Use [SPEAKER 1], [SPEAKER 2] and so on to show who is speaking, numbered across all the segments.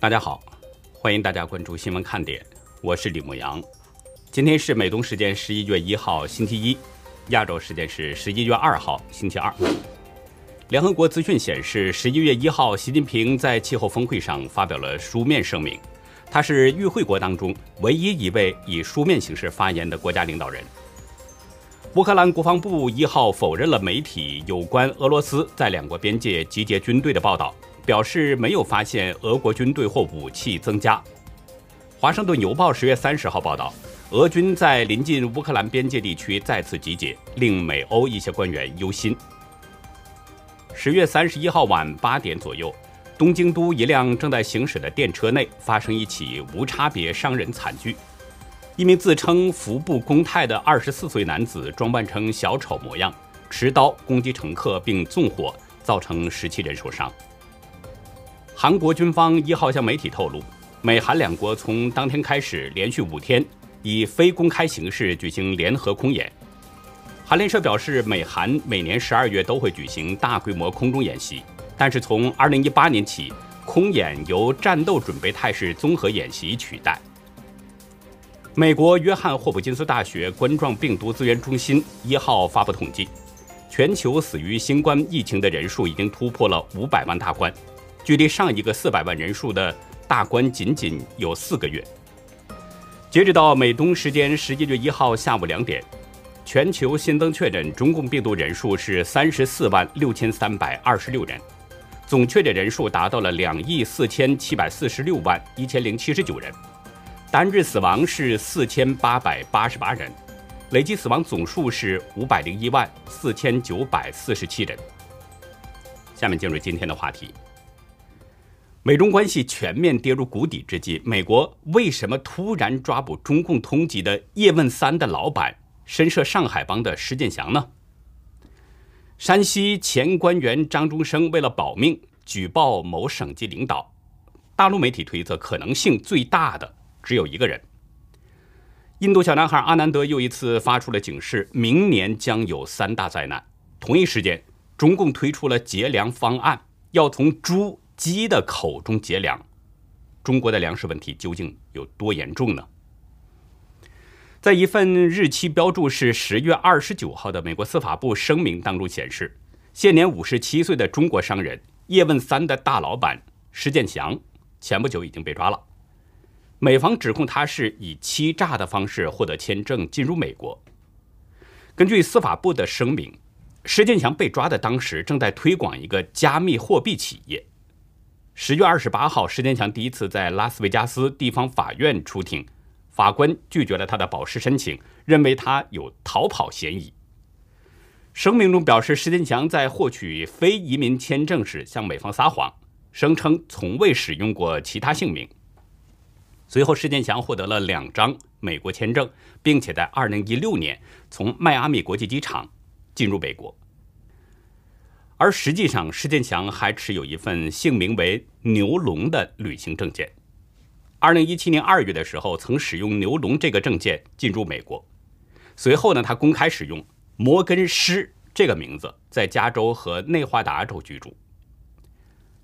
[SPEAKER 1] 大家好，欢迎大家关注新闻看点，我是李牧阳。今天是美东时间十一月一号星期一，亚洲时间是十一月二号星期二。联合国资讯显示，十一月一号，习近平在气候峰会上发表了书面声明，他是与会国当中唯一一位以书面形式发言的国家领导人。乌克兰国防部一号否认了媒体有关俄罗斯在两国边界集结军队的报道，表示没有发现俄国军队或武器增加。华盛顿邮报十月三十号报道，俄军在临近乌克兰边界地区再次集结，令美欧一些官员忧心。十月三十一号晚八点左右，东京都一辆正在行驶的电车内发生一起无差别伤人惨剧。一名自称服部公泰的二十四岁男子装扮成小丑模样，持刀攻击乘客并纵火，造成十七人受伤。韩国军方一号向媒体透露，美韩两国从当天开始连续五天以非公开形式举行联合空演。韩联社表示，美韩每年十二月都会举行大规模空中演习，但是从二零一八年起，空演由战斗准备态势综合演习取代。美国约翰霍普金斯大学冠状病毒资源中心一号发布统计，全球死于新冠疫情的人数已经突破了五百万大关，距离上一个四百万人数的大关仅仅有四个月。截止到美东时间十一月一号下午两点，全球新增确诊中共病毒人数是三十四万六千三百二十六人，总确诊人数达到了两亿四千七百四十六万一千零七十九人。单日死亡是四千八百八十八人，累计死亡总数是五百零一万四千九百四十七人。下面进入今天的话题：美中关系全面跌入谷底之际，美国为什么突然抓捕中共通缉的叶问三的老板、深涉上海帮的施建祥呢？山西前官员张中生为了保命举报某省级领导，大陆媒体推测可能性最大的。只有一个人。印度小男孩阿南德又一次发出了警示：明年将有三大灾难。同一时间，中共推出了节粮方案，要从猪、鸡的口中劫粮。中国的粮食问题究竟有多严重呢？在一份日期标注是十月二十九号的美国司法部声明当中显示，现年五十七岁的中国商人叶问三的大老板施建祥，前不久已经被抓了。美方指控他是以欺诈的方式获得签证进入美国。根据司法部的声明，施建强被抓的当时正在推广一个加密货币企业。十月二十八号，施建强第一次在拉斯维加斯地方法院出庭，法官拒绝了他的保释申请，认为他有逃跑嫌疑。声明中表示，施建强在获取非移民签证时向美方撒谎，声称从未使用过其他姓名。随后，施建强获得了两张美国签证，并且在2016年从迈阿密国际机场进入美国。而实际上，施建强还持有一份姓名为牛龙的旅行证件。2017年2月的时候，曾使用牛龙这个证件进入美国。随后呢，他公开使用摩根施这个名字，在加州和内华达州居住。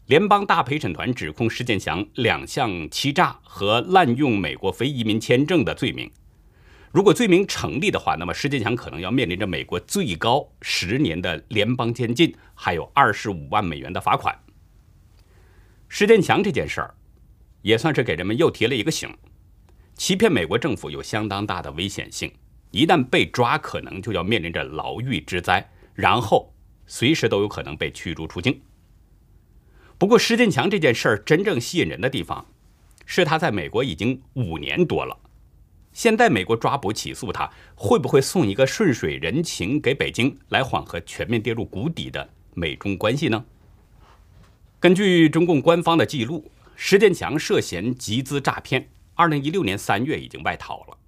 [SPEAKER 1] 联邦大陪审团指控施建祥两项欺诈和滥用美国非移民签证的罪名。如果罪名成立的话，那么施建强可能要面临着美国最高十年的联邦监禁，还有二十五万美元的罚款。施建强这件事儿，也算是给人们又提了一个醒：欺骗美国政府有相当大的危险性，一旦被抓，可能就要面临着牢狱之灾，然后随时都有可能被驱逐出境。不过，施建强这件事儿真正吸引人的地方，是他在美国已经五年多了。现在美国抓捕起诉他，会不会送一个顺水人情给北京，来缓和全面跌入谷底的美中关系呢？根据中共官方的记录，施建强涉嫌集资诈骗，二零一六年三月已经外逃了。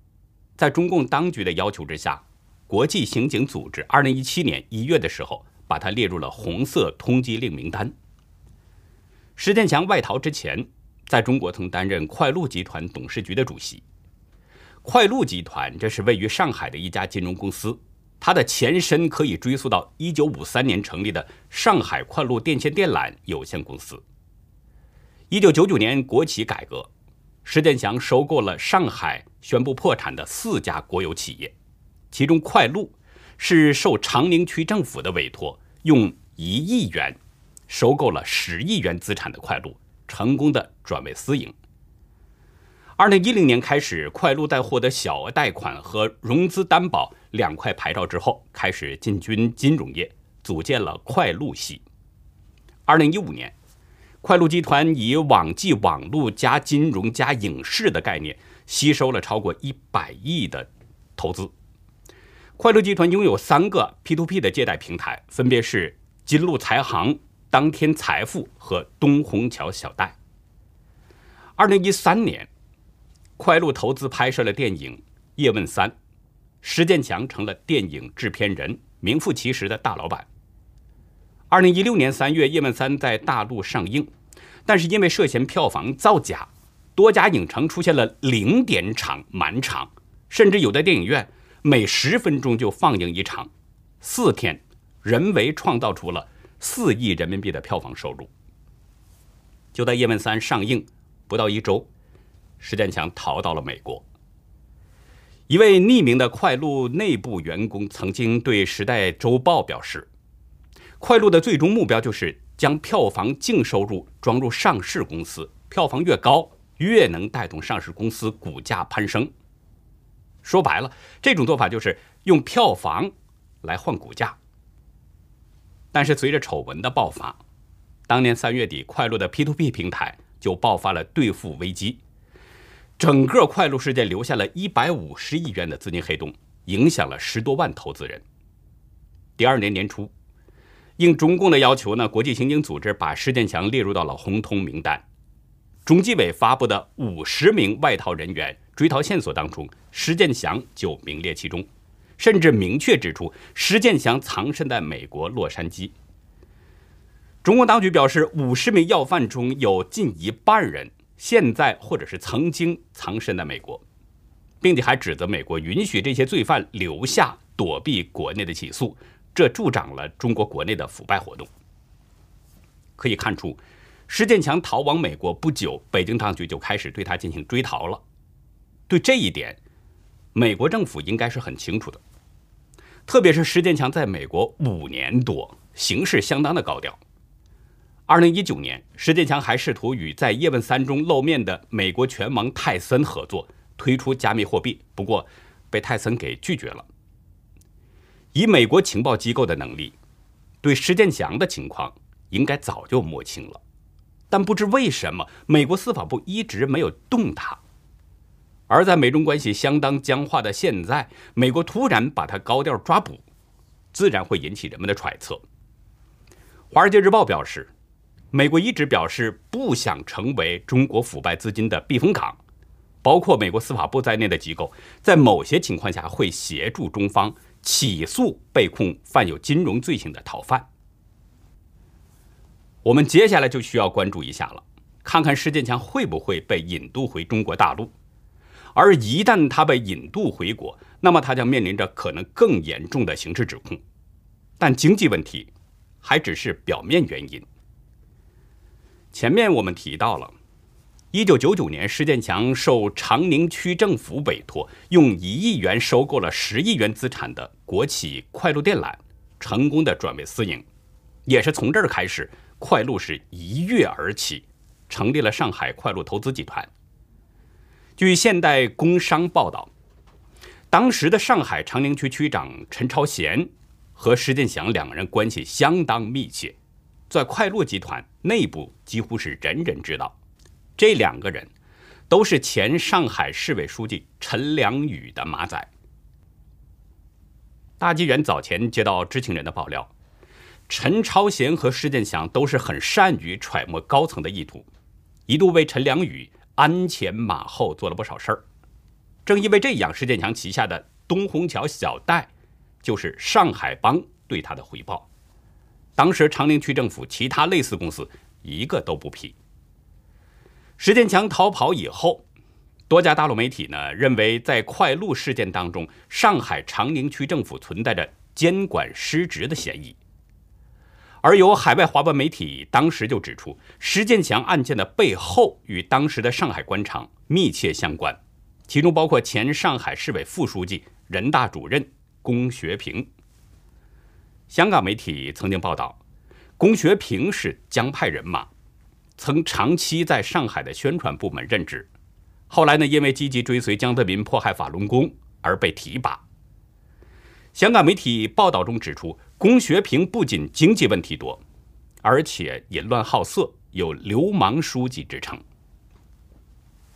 [SPEAKER 1] 在中共当局的要求之下，国际刑警组织二零一七年一月的时候，把他列入了红色通缉令名单。施建强外逃之前，在中国曾担任快鹿集团董事局的主席。快鹿集团这是位于上海的一家金融公司，它的前身可以追溯到1953年成立的上海快鹿电线电缆有限公司。一九九九年国企改革，施建祥收购了上海宣布破产的四家国有企业，其中快鹿是受长宁区政府的委托，用一亿元收购了十亿元资产的快鹿，成功的转为私营。二零一零年开始，快鹿在获得小额贷款和融资担保两块牌照之后，开始进军金融业，组建了快鹿系。二零一五年。快鹿集团以网际网络加金融加影视的概念，吸收了超过一百亿的投资。快鹿集团拥有三个 P2P 的借贷平台，分别是金鹿财行、当天财富和东虹桥小贷。二零一三年，快鹿投资拍摄了电影《叶问三》，石建强成了电影制片人，名副其实的大老板。二零一六年三月，《叶问三》在大陆上映，但是因为涉嫌票房造假，多家影城出现了零点场满场，甚至有的电影院每十分钟就放映一场，四天人为创造出了四亿人民币的票房收入。就在《叶问三》上映不到一周，石建强逃到了美国。一位匿名的快鹿内部员工曾经对《时代周报》表示。快鹿的最终目标就是将票房净收入装入上市公司，票房越高，越能带动上市公司股价攀升。说白了，这种做法就是用票房来换股价。但是随着丑闻的爆发，当年三月底，快鹿的 P2P 平台就爆发了兑付危机，整个快鹿事件留下了一百五十亿元的资金黑洞，影响了十多万投资人。第二年年初。应中共的要求呢，国际刑警组织把施建强列入到了红通名单。中纪委发布的五十名外逃人员追逃线索当中，施建强就名列其中，甚至明确指出施建强藏身在美国洛杉矶。中共当局表示，五十名要犯中有近一半人现在或者是曾经藏身在美国，并且还指责美国允许这些罪犯留下躲避国内的起诉。这助长了中国国内的腐败活动。可以看出，施建强逃往美国不久，北京当局就开始对他进行追逃了。对这一点，美国政府应该是很清楚的。特别是施建强在美国五年多，行事相当的高调。二零一九年，施建强还试图与在《叶问三》中露面的美国拳王泰森合作，推出加密货币，不过被泰森给拒绝了。以美国情报机构的能力，对施建强的情况应该早就摸清了，但不知为什么美国司法部一直没有动他。而在美中关系相当僵化的现在，美国突然把他高调抓捕，自然会引起人们的揣测。《华尔街日报》表示，美国一直表示不想成为中国腐败资金的避风港，包括美国司法部在内的机构，在某些情况下会协助中方。起诉被控犯有金融罪行的逃犯，我们接下来就需要关注一下了，看看施建强会不会被引渡回中国大陆。而一旦他被引渡回国，那么他将面临着可能更严重的刑事指控。但经济问题还只是表面原因。前面我们提到了。一九九九年，施建强受长宁区政府委托，用一亿元收购了十亿元资产的国企快鹿电缆，成功的转为私营。也是从这儿开始，快鹿是一跃而起，成立了上海快鹿投资集团。据现代工商报道，当时的上海长宁区区长陈超贤和施建祥两个人关系相当密切，在快鹿集团内部几乎是人人知道。这两个人都是前上海市委书记陈良宇的马仔。大纪元早前接到知情人的爆料，陈超贤和施建祥都是很善于揣摩高层的意图，一度为陈良宇鞍前马后做了不少事儿。正因为这样，施建强旗下的东虹桥小贷就是上海帮对他的回报。当时长宁区政府其他类似公司一个都不批。石建强逃跑以后，多家大陆媒体呢认为，在快鹿事件当中，上海长宁区政府存在着监管失职的嫌疑。而有海外华文媒体当时就指出，石建强案件的背后与当时的上海官场密切相关，其中包括前上海市委副书记、人大主任龚学平。香港媒体曾经报道，龚学平是江派人马，曾长期在上海的宣传部门任职，后来呢，因为积极追随江泽民迫害法轮功而被提拔。香港媒体报道中指出，龚学平不仅经济问题多，而且淫乱好色，有“流氓书记”之称。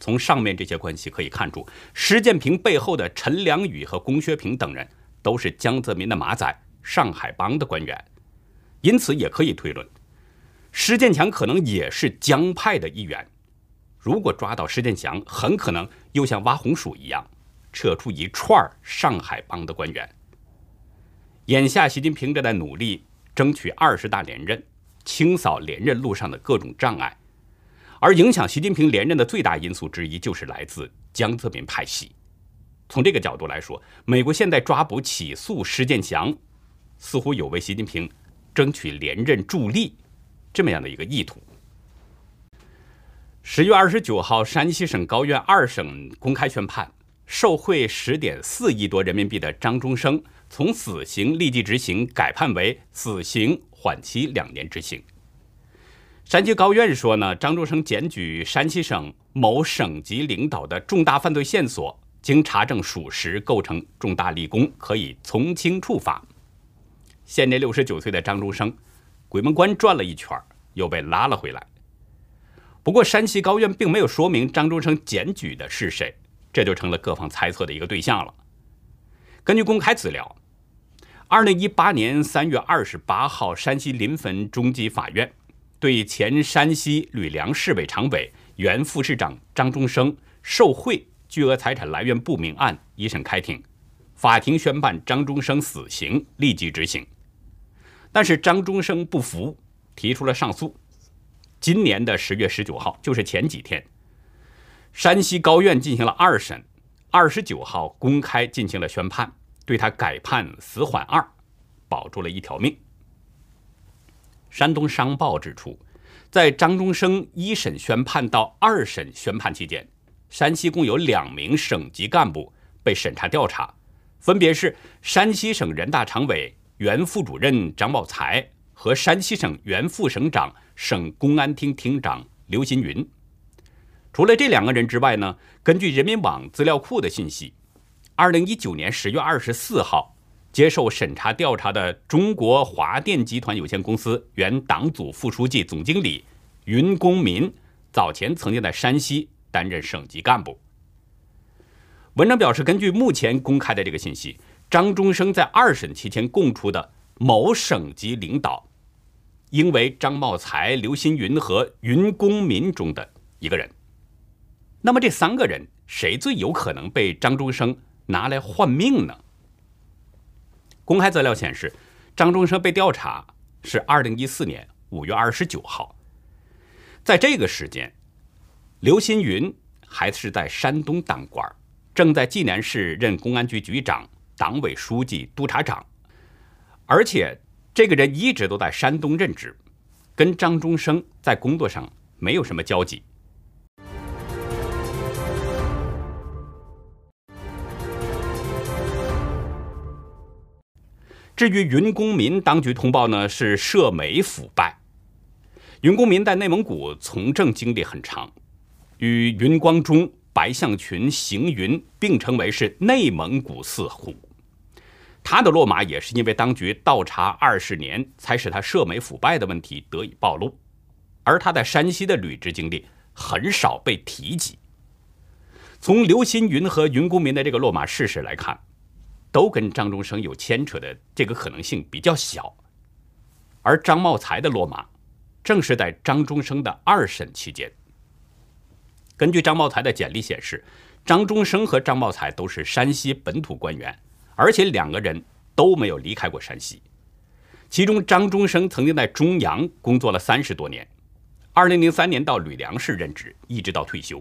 [SPEAKER 1] 从上面这些关系可以看出，施建平背后的陈良宇和龚学平等人都是江泽民的马仔、上海帮的官员，因此也可以推论，施建强可能也是江派的一员。如果抓到施建强，很可能又像挖红薯一样，扯出一串上海帮的官员。眼下，习近平正在努力争取二十大连任，清扫连任路上的各种障碍。而影响习近平连任的最大因素之一，就是来自江泽民派系。从这个角度来说，美国现在抓捕起诉施建强，似乎有为习近平争取连任助力这么样的一个意图。十月二十九号，山西省高院二审公开宣判，受贿十点四亿多人民币的张中生。从死刑立即执行改判为死刑缓期两年执行。山西高院说呢，张中生检举山西省某省级领导的重大犯罪线索，经查证属实，构成重大立功，可以从轻处罚。现年六十九岁的张中生，鬼门关转了一圈，又被拉了回来。不过，山西高院并没有说明张中生检举的是谁，这就成了各方猜测的一个对象了。根据公开资料。二零一八年三月二十八号，山西临汾中级法院对前山西吕梁市委常委、原副市长张中生受贿、巨额财产来源不明案一审开庭，法庭宣判张中生死刑立即执行。但是张中生不服，提出了上诉。今年的十月十九号，就是前几天，山西高院进行了二审，二十九号公开进行了宣判。对他改判死缓二，保住了一条命。山东商报指出，在张中生一审宣判到二审宣判期间，山西共有两名省级干部被审查调查，分别是山西省人大常委原副主任张茂才和山西省原副省长、省公安厅厅长刘新云。除了这两个人之外呢，根据人民网资料库的信息。二零一九年十月二十四号，接受审查调查的中国华电集团有限公司原党组副书记、总经理云公民，早前曾经在山西担任省级干部。文章表示，根据目前公开的这个信息，张中生在二审期间供出的某省级领导，应为张茂才、刘新云和云公民中的一个人。那么，这三个人谁最有可能被张中生？拿来换命呢？公开资料显示，张中生被调查是二零一四年五月二十九号。在这个时间，刘新云还是在山东当官，正在济南市任公安局局长、党委书记、督察长，而且这个人一直都在山东任职，跟张中生在工作上没有什么交集。至于云公民，当局通报呢是涉美腐败。云公民在内蒙古从政经历很长，与云光中、白象群、邢云并称为是内蒙古四虎。他的落马也是因为当局倒查二十年，才使他涉美腐败的问题得以暴露。而他在山西的履职经历很少被提及。从刘新云和云公民的这个落马事实来看。都跟张中生有牵扯的这个可能性比较小，而张茂才的落马，正是在张中生的二审期间。根据张茂才的简历显示，张中生和张茂才都是山西本土官员，而且两个人都没有离开过山西。其中，张中生曾经在中阳工作了三十多年，二零零三年到吕梁市任职，一直到退休。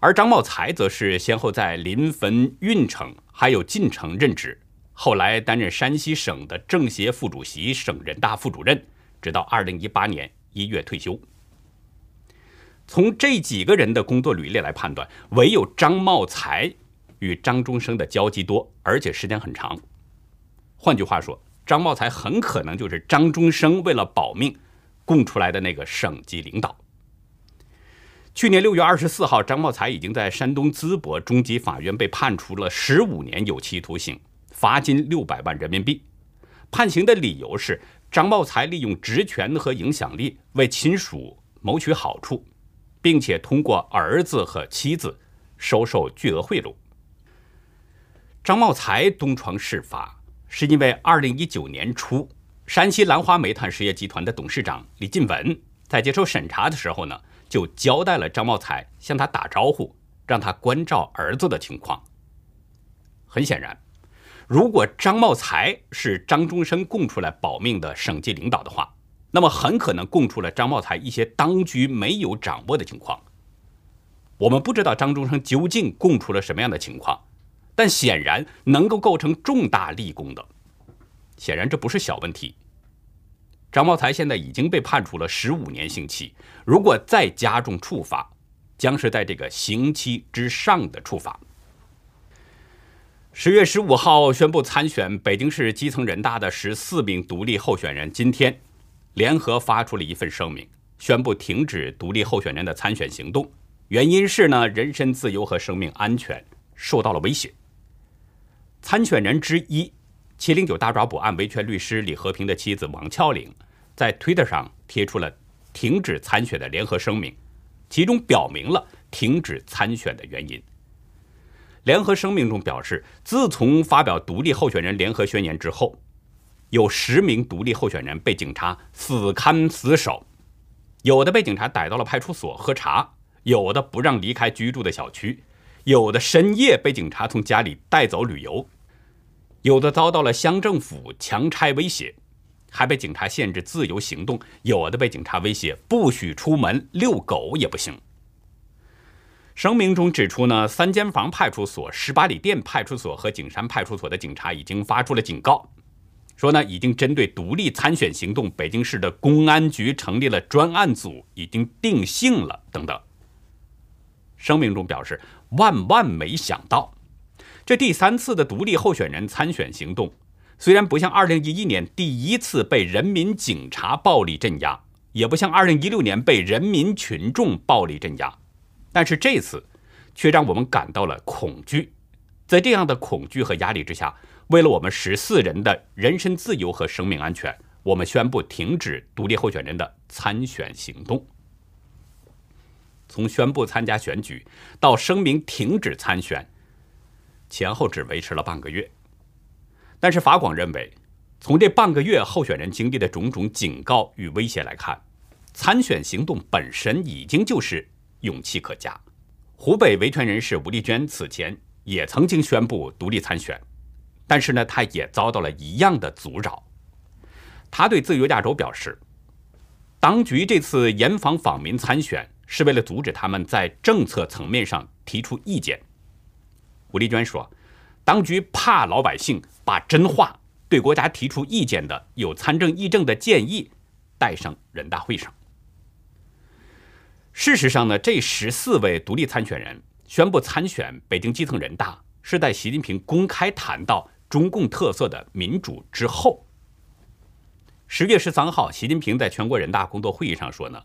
[SPEAKER 1] 而张茂才则是先后在临汾、运城还有晋城任职，后来担任山西省的政协副主席、省人大副主任、直到二零一八年一月退休。从这几个人的工作履历来判断，唯有张茂才与张中生的交集多，而且时间很长。换句话说，张茂才很可能就是张中生为了保命供出来的那个省级领导。去年六月二十四号，张茂才已经在山东淄博中级法院被判处了十五年有期徒刑，罚金六百万人民币。判刑的理由是张茂才利用职权和影响力为亲属谋取好处。并且通过儿子和妻子收受巨额贿赂。张茂才东窗事发，是因为二零一九年初，山西兰花煤炭实业集团的董事长李进文在接受审查的时候呢，就交代了张茂才向他打招呼，让他关照儿子的情况。很显然，如果张茂才是张中生供出来保命的省级领导的话。那么很可能供出了张茂才一些当局没有掌握的情况。我们不知道张中生究竟供出了什么样的情况，但显然能够构成重大立功的。显然这不是小问题。张茂才现在已经被判处了十五年刑期，如果再加重处罚，将是在这个刑期之上的处罚。十月十五号宣布参选北京市基层人大的十四名独立候选人，今天。联合发出了一份声明，宣布停止独立候选人的参选行动。原因是呢，人身自由和生命安全受到了威胁。参选人之一，七零九大抓捕案维权律师李和平的妻子王俏玲，在推特上贴出了停止参选的联合声明，其中表明了停止参选的原因。联合声明中表示，自从发表独立候选人联合宣言之后。有十名独立候选人被警察死看死守，有的被警察逮到了派出所喝茶，有的不让离开居住的小区，有的深夜被警察从家里带走旅游，有的遭到了乡政府强拆威胁，还被警察限制自由行动，有的被警察威胁不许出门遛狗也不行。声明中指出呢，三间房派出所、十八里店派出所和景山派出所的警察已经发出了警告。说呢，已经针对独立参选行动，北京市的公安局成立了专案组，已经定性了等等。声明中表示，万万没想到，这第三次的独立候选人参选行动，虽然不像2011年第一次被人民警察暴力镇压，也不像2016年被人民群众暴力镇压，但是这次却让我们感到了恐惧。在这样的恐惧和压力之下。为了我们十四人的人身自由和生命安全，我们宣布停止独立候选人的参选行动。从宣布参加选举到声明停止参选，前后只维持了半个月。但是法广认为，从这半个月候选人经历的种种警告与威胁来看，参选行动本身已经就是勇气可嘉。湖北维权人士吴丽娟此前也曾经宣布独立参选。但是呢，他也遭到了一样的阻扰。他对自由亚洲表示，当局这次严防访民参选，是为了阻止他们在政策层面上提出意见。吴丽娟说，当局怕老百姓把真话对国家提出意见的有参政议政的建议带上人大会上。事实上呢，这十四位独立参选人宣布参选北京基层人大，是在习近平公开谈到。中共特色的民主之后，十月十三号，习近平在全国人大工作会议上说呢，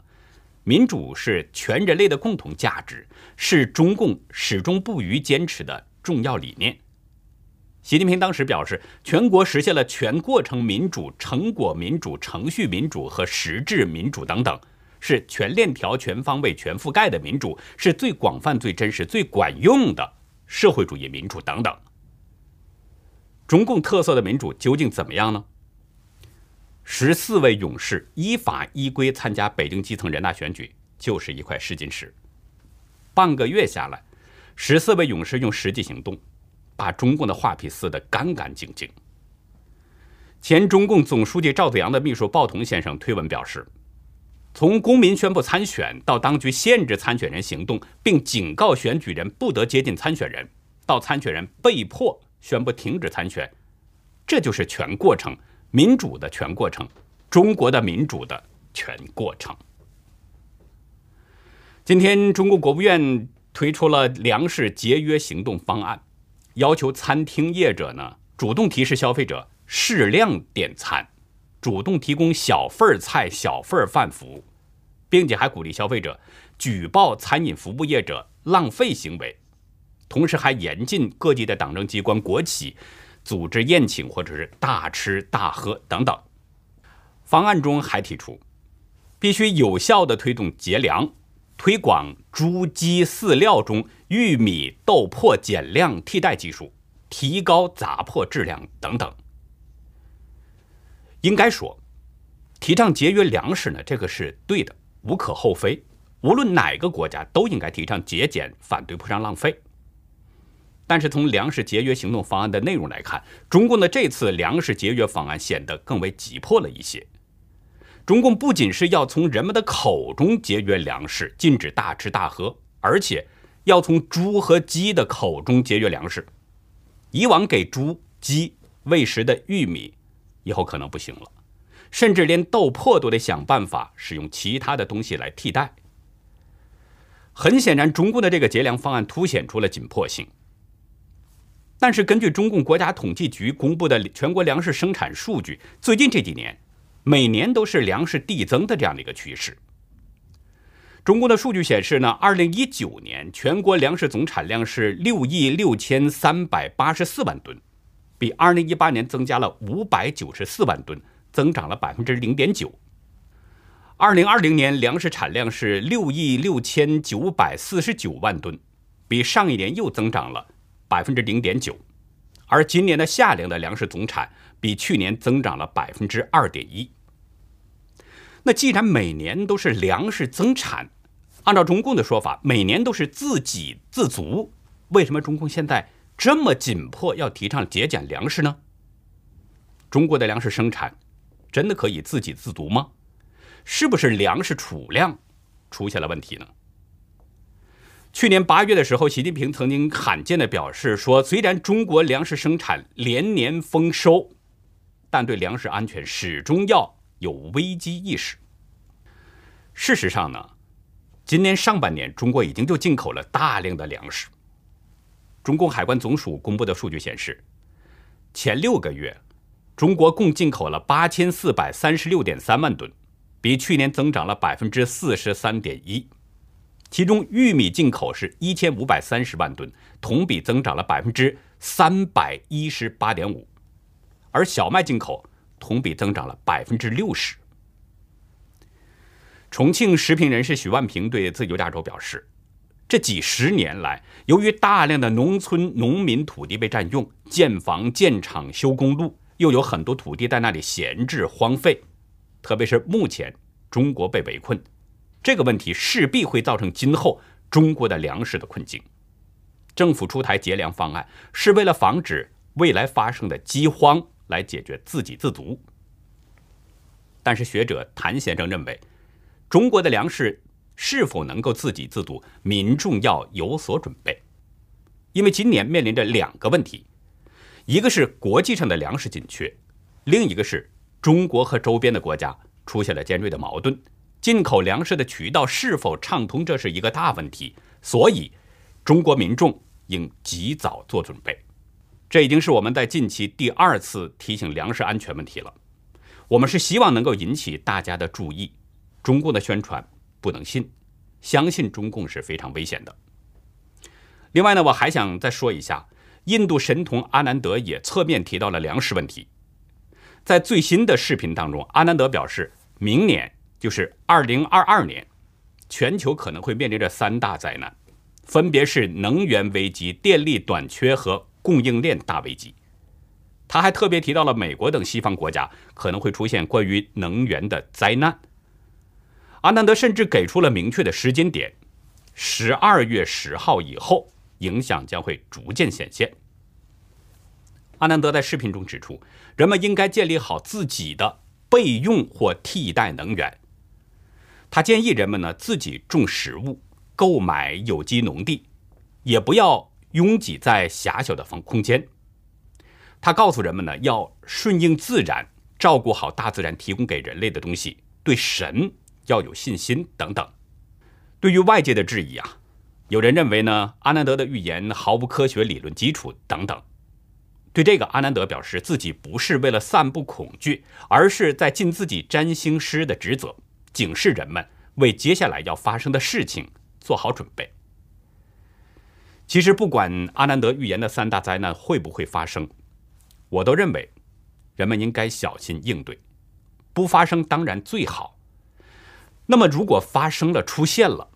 [SPEAKER 1] 民主是全人类的共同价值，是中共始终不渝坚持的重要理念。习近平当时表示，全国实现了全过程民主、成果民主、程序民主和实质民主等等，是全链条、全方位、全覆盖的民主，是最广泛、最真实、最管用的社会主义民主等等。中共特色的民主究竟怎么样呢？十四位勇士依法依规参加北京基层人大选举，就是一块试金石。半个月下来，十四位勇士用实际行动，把中共的画皮撕得干干净净。前中共总书记赵子阳的秘书鲍同先生推文表示，从公民宣布参选到当局限制参选人行动，并警告选举人不得接近参选人，到参选人被迫。宣布停止参选，这就是全过程民主的全过程，中国的民主的全过程。今天，中国国务院推出了粮食节约行动方案，要求餐厅业者呢主动提示消费者适量点餐，主动提供小份菜、小份饭服务，并且还鼓励消费者举报餐饮服务业者浪费行为，同时还严禁各地的党政机关、国企组织宴请或者是大吃大喝等等。方案中还提出，必须有效的推动节粮。推广猪鸡饲料中玉米、豆粕减量替代技术，提高杂粕质量等等。应该说，提倡节约粮食呢，这个是对的，无可厚非。无论哪个国家都应该提倡节俭，反对铺张浪费。但是从粮食节约行动方案的内容来看，中共的这次粮食节约方案显得更为急迫了一些。中共不仅是要从人们的口中节约粮食，禁止大吃大喝，而且要从猪和鸡的口中节约粮食。以往给猪、鸡喂食的玉米，以后可能不行了，甚至连豆粕都得想办法使用其他的东西来替代。很显然，中共的这个节粮方案凸显出了紧迫性。但是，根据中共国家统计局公布的全国粮食生产数据，最近这几年。每年都是粮食递增的这样的一个趋势。中共的数据显示呢，二零一九年全国粮食总产量是六亿六千三百八十四万吨，比二零一八年增加了五百九十四万吨，增长了百分之零点九。二零二零年粮食产量是六亿六千九百四十九万吨，比上一年又增长了百分之零点九，而今年的夏粮的粮食总产比去年增长了百分之二点一。那既然每年都是粮食增产，按照中共的说法，每年都是自给自足，为什么中共现在这么紧迫要提倡节俭粮食呢？中国的粮食生产真的可以自给自足吗？是不是粮食储量出现了问题呢？去年八月的时候，习近平曾经罕见的表示说，虽然中国粮食生产连年丰收，但对粮食安全始终要。有危机意识。事实上呢，今年上半年中国已经就进口了大量的粮食。中共海关总署公布的数据显示，前六个月，中国共进口了八千四百三十六点三万吨，比去年增长了百分之四十三点一。其中，玉米进口是一千五百三十万吨，同比增长了百分之三百一十八点五，而小麦进口。同比增长了百分之六十。重庆食品人士许万平对自由亚洲表示，这几十年来，由于大量的农村农民土地被占用，建房、建厂、修公路，又有很多土地在那里闲置荒废，特别是目前中国被围困，这个问题势必会造成今后中国的粮食的困境。政府出台节粮方案，是为了防止未来发生的饥荒。来解决自给自足，但是学者谭先生认为，中国的粮食是否能够自给自足，民众要有所准备，因为今年面临着两个问题，一个是国际上的粮食紧缺，另一个是中国和周边的国家出现了尖锐的矛盾，进口粮食的渠道是否畅通，这是一个大问题，所以中国民众应及早做准备。这已经是我们在近期第二次提醒粮食安全问题了。我们是希望能够引起大家的注意。中共的宣传不能信，相信中共是非常危险的。另外呢，我还想再说一下，印度神童阿南德也侧面提到了粮食问题。在最新的视频当中，阿南德表示，明年就是二零二二年，全球可能会面临着三大灾难，分别是能源危机、电力短缺和。供应链大危机，他还特别提到了美国等西方国家可能会出现关于能源的灾难。阿南德甚至给出了明确的时间点：十二月十号以后，影响将会逐渐显现。阿南德在视频中指出，人们应该建立好自己的备用或替代能源。他建议人们呢自己种食物，购买有机农地，也不要。拥挤在狭小的房空间，他告诉人们呢，要顺应自然，照顾好大自然提供给人类的东西，对神要有信心等等。对于外界的质疑啊，有人认为呢，阿南德的预言毫无科学理论基础等等。对这个，阿南德表示自己不是为了散布恐惧，而是在尽自己占星师的职责，警示人们为接下来要发生的事情做好准备。其实，不管阿南德预言的三大灾难会不会发生，我都认为人们应该小心应对。不发生当然最好。那么，如果发生了、出现了，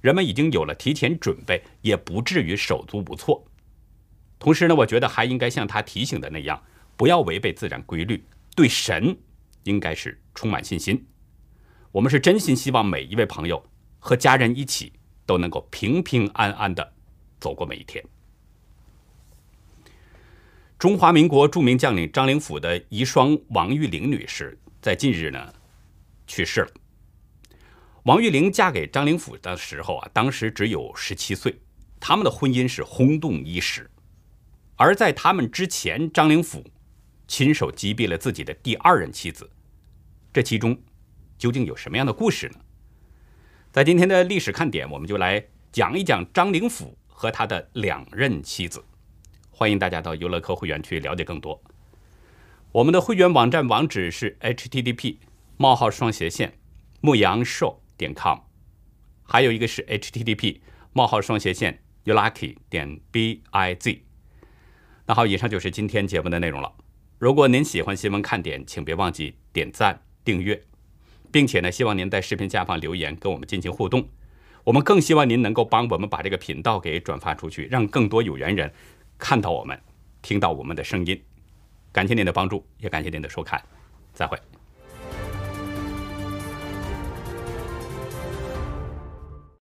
[SPEAKER 1] 人们已经有了提前准备，也不至于手足无措。同时呢，我觉得还应该像他提醒的那样，不要违背自然规律，对神应该是充满信心。我们是真心希望每一位朋友和家人一起都能够平平安安的。走过每一天。中华民国著名将领张灵甫的遗孀王玉玲女士在近日呢去世了。王玉玲嫁给张灵甫的时候啊，当时只有十七岁，他们的婚姻是轰动一时。而在他们之前，张灵甫亲手击毙了自己的第二任妻子，这其中究竟有什么样的故事呢？在今天的历史看点，我们就来讲一讲张灵甫。和他的两任妻子，欢迎大家到优乐客会员区了解更多。我们的会员网站网址是 http: 冒号双斜线牧羊兽点 com，还有一个是 http: 冒号双斜线 youlucky 点 biz。那好，以上就是今天节目的内容了。如果您喜欢新闻看点，请别忘记点赞、订阅，并且呢，希望您在视频下方留言跟我们进行互动。我们更希望您能够帮我们把这个频道给转发出去，让更多有缘人看到我们，听到我们的声音。感谢您的帮助，也感谢您的收看，再会。